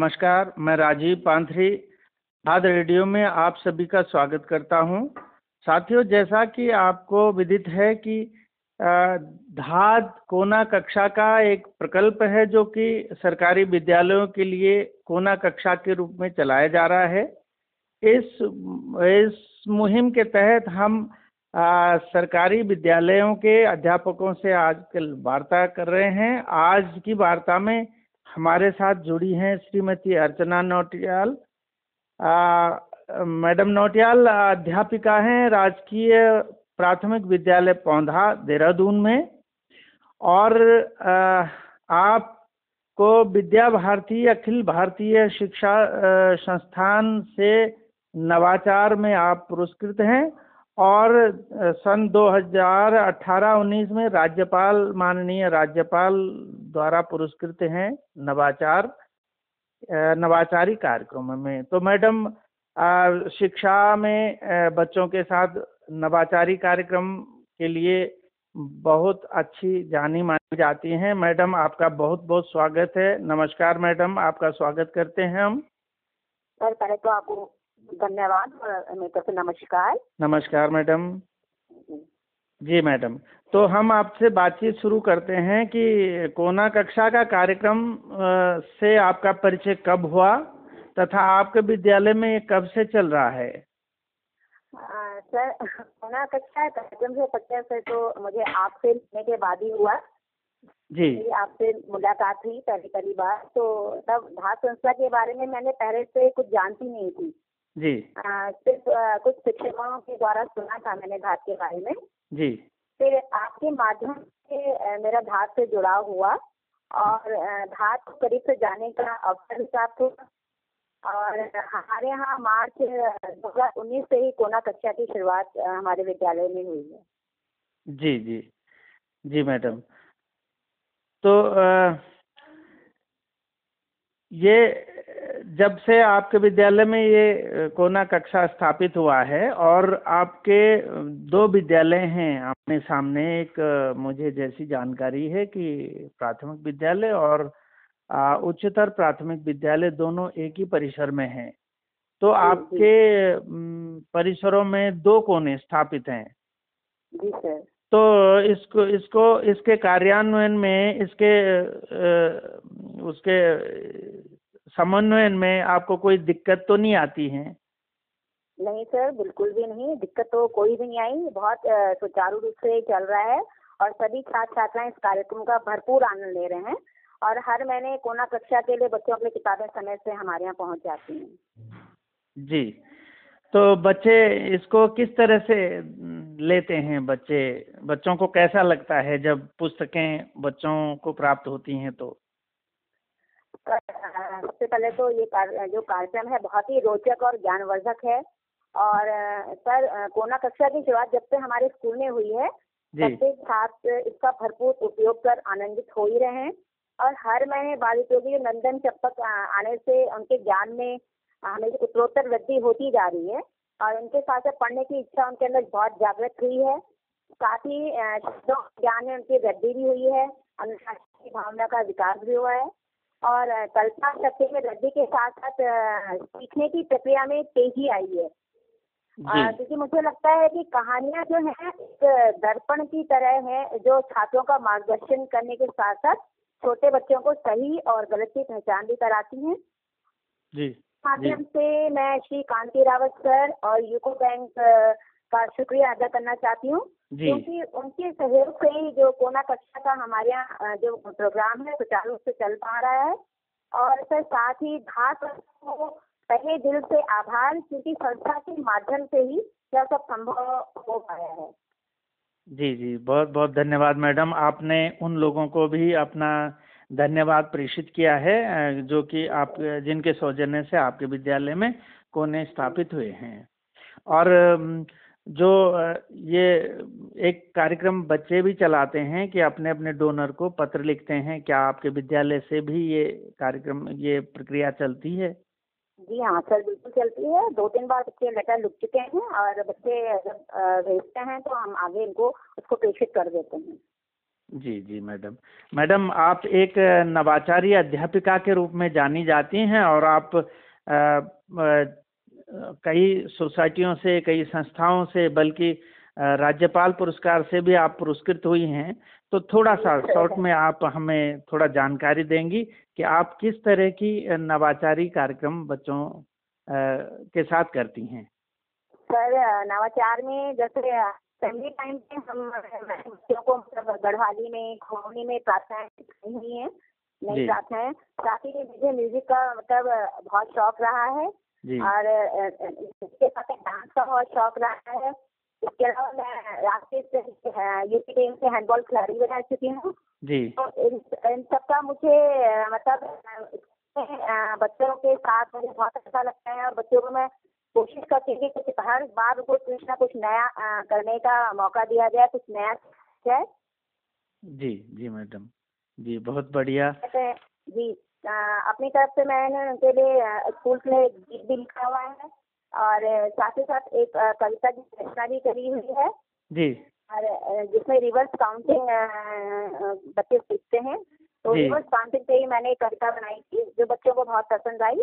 नमस्कार मैं राजीव पांथरी खाद रेडियो में आप सभी का स्वागत करता हूँ। साथियों जैसा कि आपको विदित है कि धाद कोना कक्षा का एक प्रकल्प है जो कि सरकारी विद्यालयों के लिए कोना कक्षा के रूप में चलाया जा रहा है। इस इस मुहिम के तहत हम आ, सरकारी विद्यालयों के अध्यापकों से आजकल वार्ता कर रहे हैं। आज की वार्ता में हमारे साथ जुड़ी हैं श्रीमती अर्चना नोटियाल। मैडम नोटियाल, अध्यापिका हैं राजकीय प्राथमिक विद्यालय पौधा, देहरादून में। और आपको विद्या भारती, अखिल भारतीय शिक्षा संस्थान से नवाचार में आप पुरस्कृत हैं। और सन 2018-19 में राज्यपाल, माननीय राज्यपाल द्वारा पुरस्कृत हैं नवाचार नवाचारी कार्यक्रम में। तो मैडम शिक्षा में बच्चों के साथ नवाचारी कार्यक्रम के लिए बहुत अच्छी जानी मानी जाती हैं। मैडम, आपका बहुत बहुत स्वागत है। नमस्कार मैडम, आपका स्वागत करते हैं हम। सर, पहले तो आपको धन्यवाद मेरे तरफ़ से नमस्कार। नमस्कार मैडम। जी। मैडम। तो हम आपसे बातचीत शुरू करते हैं कि कोना कक्षा का कार्यक्रम से आपका परिचय कब हुआ तथा आपके विद्यालय में ये कब से चल रहा है? सर कोना कक्षा कार्यक्रम से परिचय से तो मुझे आपसे मिलने के बाद ही हुआ। जी। आपसे मुलाकात हुई पहली पहली बार तो तब धात संस्था के बारे में मैंने पहले से कुछ जानती नहीं थी। जी। सिर्फ़ कुछ शिक्षकों के द्वारा सुना था मैंने घाट के बारे में। जी। फिर आपके माध्यम से मेरा घाट से जुड़ाव हुआ और घाट को करीब से जाने का अवसर प्राप्त हुआ। और हमारे यहाँ मार्च दो हज़ार उन्नीस से ही कोना कक्षा की शुरुआत हमारे विद्यालय में हुई है। जी जी। जी मैडम। तो आ, ये जब से आपके विद्यालय में ये कोना कक्षा स्थापित हुआ है और आपके दो विद्यालय हैं अपने सामने एक मुझे जैसी जानकारी है कि प्राथमिक विद्यालय और उच्चतर प्राथमिक विद्यालय दोनों एक ही परिसर में हैं। तो आपके परिसरों में दो कोने स्थापित हैं। जी सर। तो इसको इसको इसके कार्यान्वयन में इसके उसके समन्वयन में आपको कोई दिक्कत तो नहीं आती है? नहीं सर बिल्कुल भी नहीं। दिक्कत तो कोई भी नहीं आई। बहुत सुचारू रूप से चल रहा है और सभी छात्र छात्राएँ इस कार्यक्रम का भरपूर आनंद ले रहे हैं और हर महीने कोना कक्षा के लिए बच्चों अपनी किताबें समय से हमारे यहाँ पहुँच जाती हैं। जी। तो बच्चे इसको किस तरह से लेते हैं बच्चे? बच्चों को कैसा लगता है जब पुस्तकें बच्चों को प्राप्त होती हैं तो? सबसे पहले तो ये कार, जो कार्यक्रम है बहुत ही रोचक और ज्ञानवर्धक है। और सर कोना कक्षा की शुरुआत जब से हमारे स्कूल में हुई है प्रत्येक छात्र इसका भरपूर उपयोग कर आनंदित हो ही रहे हैं। और हर महीने बाल उपयोगी नंदन चप्पक आने से उनके ज्ञान में हमें उत्तरोत्तर वृद्धि होती जा रही है। और उनके साथ साथ पढ़ने की इच्छा उनके अंदर बहुत जागृत हुई है। साथ ही ज्ञान में उनकी वृद्धि भी हुई है। अनुशासन की भावना का विकास भी हुआ है। और कल्पना शक्ति में वृद्धि के साथ साथ सीखने की प्रक्रिया में तेज़ी आई है। क्योंकि मुझे लगता है कि कहानियाँ जो है एक दर्पण की तरह है जो छात्रों का मार्गदर्शन करने के साथ साथ छोटे बच्चों को सही और गलत की पहचान भी कराती हैं। जी। माध्यम से मैं श्री कांति रावत सर और यूको बैंक का शुक्रिया अदा करना चाहती हूँ। क्योंकि उनके सहयोग से ही जो कोना कक्षा का हमारे यहाँ जो प्रोग्राम है सुचारू रूप से चल पा रहा है। और सर साथ ही घाट को पहले दिल से आभार क्योंकि संस्था के माध्यम से ही यह सब संभव हो पाया है। जी जी। बहुत बहुत धन्यवाद मैडम। आपने उन लोगों को भी अपना धन्यवाद प्रेषित किया है जो कि आप जिनके सौजन्य से आपके विद्यालय में कोने स्थापित हुए हैं। और जो ये एक कार्यक्रम बच्चे भी चलाते हैं कि अपने अपने डोनर को पत्र लिखते हैं क्या आपके विद्यालय से भी ये कार्यक्रम ये प्रक्रिया चलती है? जी हाँ सर बिल्कुल चलती है। दो तीन बार बच्चे लेटर लिख चुके हैं और बच्चे जब भेजते हैं तो हम आगे इनको उसको प्रेषित कर देते हैं। जी जी मैडम। मैडम आप एक नवाचारी अध्यापिका के रूप में जानी जाती हैं और आप कई सोसाइटियों से कई संस्थाओं से बल्कि राज्यपाल पुरस्कार से भी आप पुरस्कृत हुई हैं। तो थोड़ा सा शॉर्ट में आप हमें थोड़ा जानकारी देंगी कि आप किस तरह की नवाचारी कार्यक्रम बच्चों के साथ करती हैं। सर नवाचार में जैसे पहले टाइम पे हम बच्चों को मतलब गढ़वाली में खोनी में प्रार्थनाएँ सिखाई हुई हैं नई प्रार्थनाएँ। साथ ही मुझे म्यूज़िक का मतलब बहुत शौक रहा है। और इसके साथ डांस का बहुत शौक रहा है। इसके अलावा मैं राष्ट्रीय यूपी टीम से हैंडबॉल खिलाड़ी भी रह चुकी हूँ। जी। तो इन, इन सबका मुझे मतलब बच्चों के साथ मुझे बहुत अच्छा लगता है और बच्चों को मैं कोशिश करती हूँ कि हर बार को कुछ ना कुछ नया करने का मौका दिया जाए कुछ नया जाए। जी जी मैडम। जी बहुत बढ़िया। जी। अपनी तरफ़ से मैंने उनके लिए स्कूल के लिए गीत भी लिखा हुआ है और साथ ही साथ एक कविता की रचना भी करी हुई है। जी। और जिसमें रिवर्स काउंटिंग बच्चे सीखते हैं। तो रिवर्स काउंटिंग पे ही मैंने एक कविता बनाई थी जो बच्चों को बहुत पसंद आई।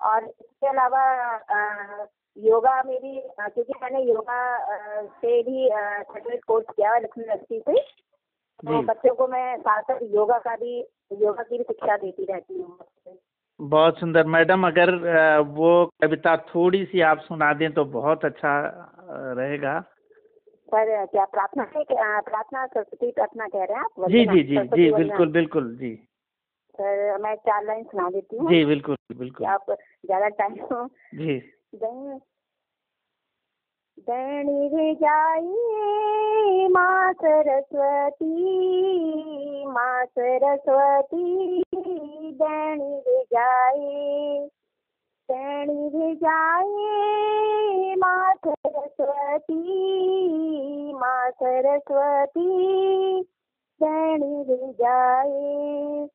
और इसके अलावा योगा में भी क्योंकि मैंने योगा से भी सर्टिफिकेट कोर्स किया है लक्ष्मी यूनिवर्सिटी से। तो बच्चों को मैं साथ साथ योगा का भी योगा की भी शिक्षा देती रहती हूँ। बहुत सुंदर। मैडम अगर वो कविता थोड़ी सी आप सुना दें तो बहुत अच्छा रहेगा। सर क्या प्रार्थना है प्रार्थना सरस्वती प्रार्थना कह रहे हैं आप? जी जी जी जी बिल्कुल बिल्कुल जी। सर मैं चार लाइन सुना देती हूँ। जी बिल्कुल बिल्कुल। आप ज़्यादा टाइम हो जी दैनी रे जाई माँ सरस्वती माँ सरस्वती रे जाए दैनी रे माँ सरस्वती माँ सरस्वती रे जाए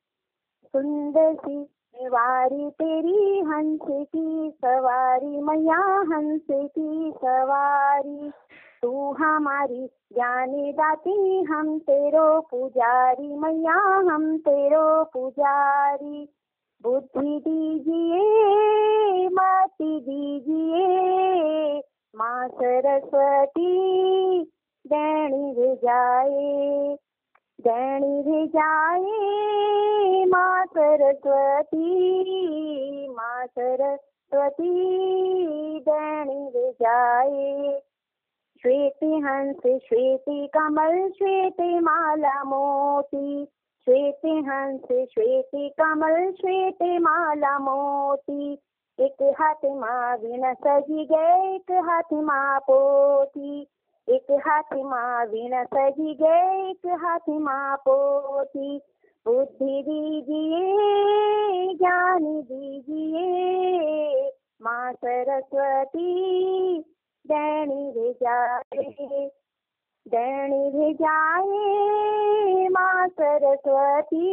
सुंदर सी सवारी तेरी हंस की, सवारी मैया हंस की, सवारी। तू हमारी जाने दाती, हम तेरो पुजारी। मैया, हम तेरो पुजारी। बुद्धि दीजिए, माती दीजिए, माँ सरस्वती दैणी जाए। दैणी जाए माँ सरस्वती माँ सरस्वती दैणी जाए। श्वेत हंस, श्वेत कमल, श्वेत माला मोती। श्वेत हंस, श्वेत कमल, श्वेत माला मोती। एक हाथ माँ वीण सजी गए, एक हाथ माँ पोती। एक हाथ माँ वीण सजी गए, एक हाथ माँ पोती। बुद्धि दीजिए, ज्ञान दीजिए, माँ सरस्वती दैनी भेजाए दैनी भेजाए माँ सरस्वती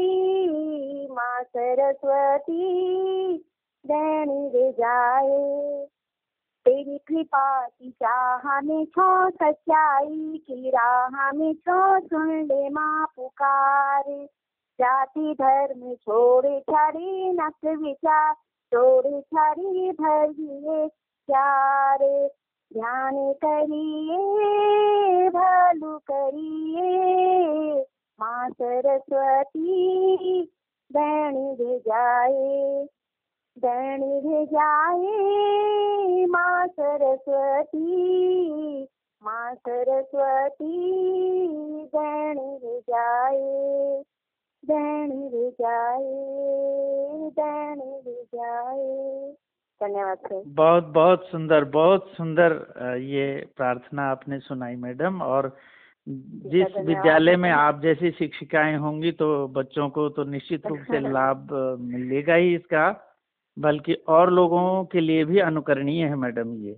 माँ सरस्वती दैनी भेजाए तेरी कृपा की चाह में छो सच्चाई, की राह में छो सुन ले माँ पुकार। जाति धर्म छोड़े छाड़ी नक विचार छोड़े छाड़ी भर दिए चार ध्यान करिए, भलु करिए, माँ सरस्वती बैणी भेजाए दैनी भेजाए माँ सरस्वती माँ सरस्वती दैनी भेजाए दैनी भेजाए दैनी भेजाए धन्यवाद बहुत बहुत सुंदर बहुत सुंदर ये प्रार्थना आपने सुनाई मैडम और जिस विद्यालय में आप जैसी शिक्षिकाएँ होंगी तो बच्चों को तो निश्चित रूप से लाभ मिलेगा ही इसका। बल्कि और लोगों के लिए भी अनुकरणीय है मैडम ये।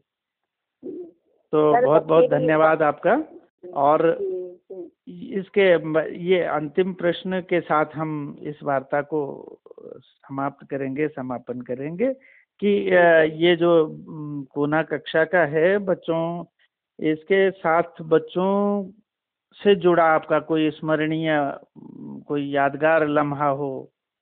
तो बहुत बहुत धन्यवाद आपका। और इसके ये अंतिम प्रश्न के साथ हम इस वार्ता को समाप्त करेंगे समापन करेंगे कि ये जो कोना कक्षा का है बच्चों इसके साथ बच्चों से जुड़ा आपका कोई स्मरणीय कोई यादगार लम्हा हो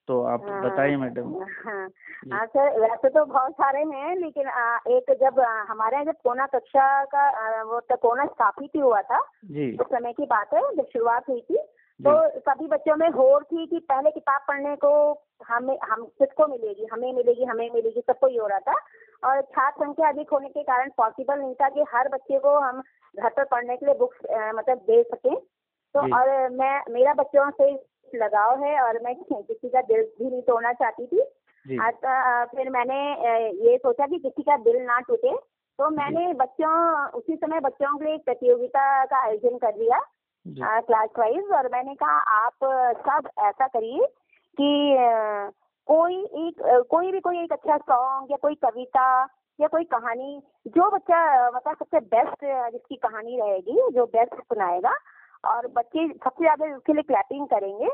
तो आप हाँ, बताइए मैडम। हाँ। हाँ सर वैसे तो बहुत सारे हैं लेकिन आ, एक जब आ, हमारे यहाँ जब कोना कक्षा का आ, वो तो कोना स्थापित ही हुआ था जी। उस समय की बात है जब शुरुआत हुई थी तो सभी बच्चों में होड़ थी कि पहले किताब पढ़ने को हमें हम किसको मिलेगी हमें मिलेगी हमें मिलेगी सबको ही हो रहा था और छात्र संख्या अधिक होने के कारण पॉसिबल नहीं था कि हर बच्चे को हम घर पर पढ़ने के लिए बुक्स मतलब दे सकें। तो और मैं मेरा बच्चों से लगाव है और मैं किसी का दिल भी नहीं तोड़ना चाहती थी। फिर मैंने ये सोचा कि किसी का दिल ना टूटे तो मैंने बच्चों उसी समय बच्चों के लिए एक प्रतियोगिता का आयोजन कर दिया क्लास वाइज और मैंने कहा आप सब ऐसा करिए कि कोई एक कोई भी कोई एक अच्छा सॉन्ग या कोई कविता या कोई कहानी जो बच्चा मतलब सबसे बेस्ट जिसकी कहानी रहेगी जो बेस्ट सुनाएगा और बच्चे सबसे ज़्यादा उसके लिए क्लैपिंग करेंगे।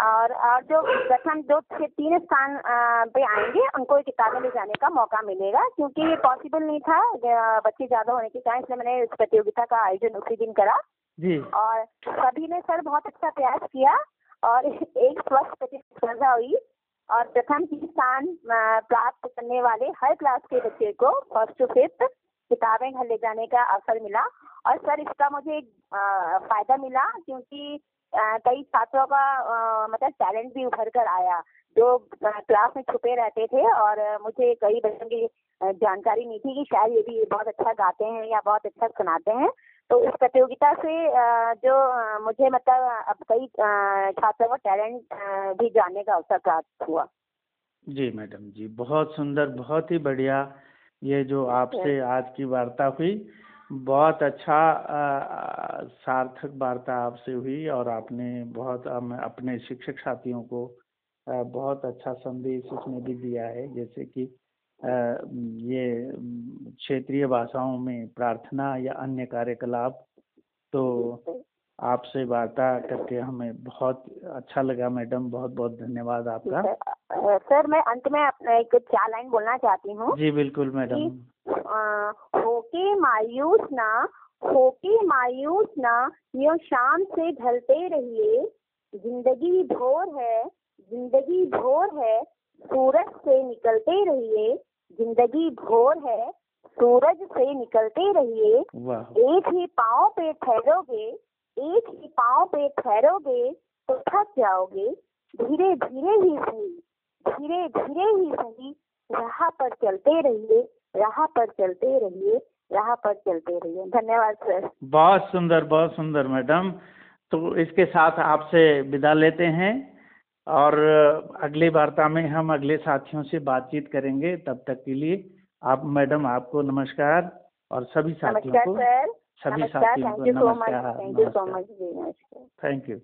और और जो प्रथम दो से तीन स्थान पे आएँगे उनको किताबें ले जाने का मौका मिलेगा क्योंकि ये पॉसिबल नहीं था बच्चे ज़्यादा होने के कारण इसलिए मैंने इस प्रतियोगिता का आयोजन उसी दिन करा। जी। और सभी ने सर बहुत अच्छा प्रयास किया और एक स्वस्थ प्रतिस्पर्धा हुई और प्रथम तीन स्थान प्राप्त करने वाले हर क्लास के बच्चे को फ़र्स्ट टू फिफ्थ किताबें घर ले जाने का अवसर मिला और सर इसका मुझे एक फ़ायदा मिला क्योंकि कई छात्रों का मतलब टैलेंट भी उभर कर आया। जो क्लास में छुपे रहते थे और मुझे कई बच्चों की जानकारी नहीं थी कि शायद ये भी बहुत अच्छा गाते हैं या बहुत अच्छा सुनाते हैं। तो इस प्रतियोगिता से जो मुझे मतलब अब कई छात्रों का टैलेंट भी जानने का अवसर प्राप्त हुआ। जी मैडम जी, बहुत सुंदर, बहुत ही बढ़िया ये जो आपसे आज की वार्ता हुई बहुत अच्छा अ, सार्थक वार्ता आपसे हुई और आपने बहुत अपने शिक्षक साथियों को अ, बहुत अच्छा संदेश उसमें भी दिया है। जैसे कि अ, ये क्षेत्रीय भाषाओं में प्रार्थना या अन्य कार्यकलाप तो आपसे वार्ता करके हमें बहुत अच्छा लगा मैडम बहुत बहुत धन्यवाद आपका। सर मैं अंत में अपना एक चार लाइन बोलना चाहती हूँ जी बिल्कुल मैडम। होके मायूस ना होके मायूस ना यो शाम से ढलते रहिए। ज़िंदगी भोर है ज़िंदगी भोर है सूरज से निकलते रहिए। ज़िंदगी भोर है सूरज से निकलते रहिए। एक ही पाँव पे ठहरोगे एक ही पाँव पे ठहरोगे तो थक जाओगे। धीरे धीरे ही सही धीरे धीरे ही सही। राह पर चलते रहिए राह पर चलते रहिए राह पर चलते रहिए। धन्यवाद सर बहुत सुंदर बहुत सुंदर मैडम तो इसके साथ आपसे विदा लेते हैं और अगली वार्ता में हम अगले साथियों से बातचीत करेंगे। तब तक के लिए आप मैडम आपको नमस्कार और सभी साथियों नमस्कार को सर सभी नमस्कार साथियों थैंक को यू सो मच नमस्कार थैंक यू सो नमस्कार। मच जी नमस्कार थैंक यू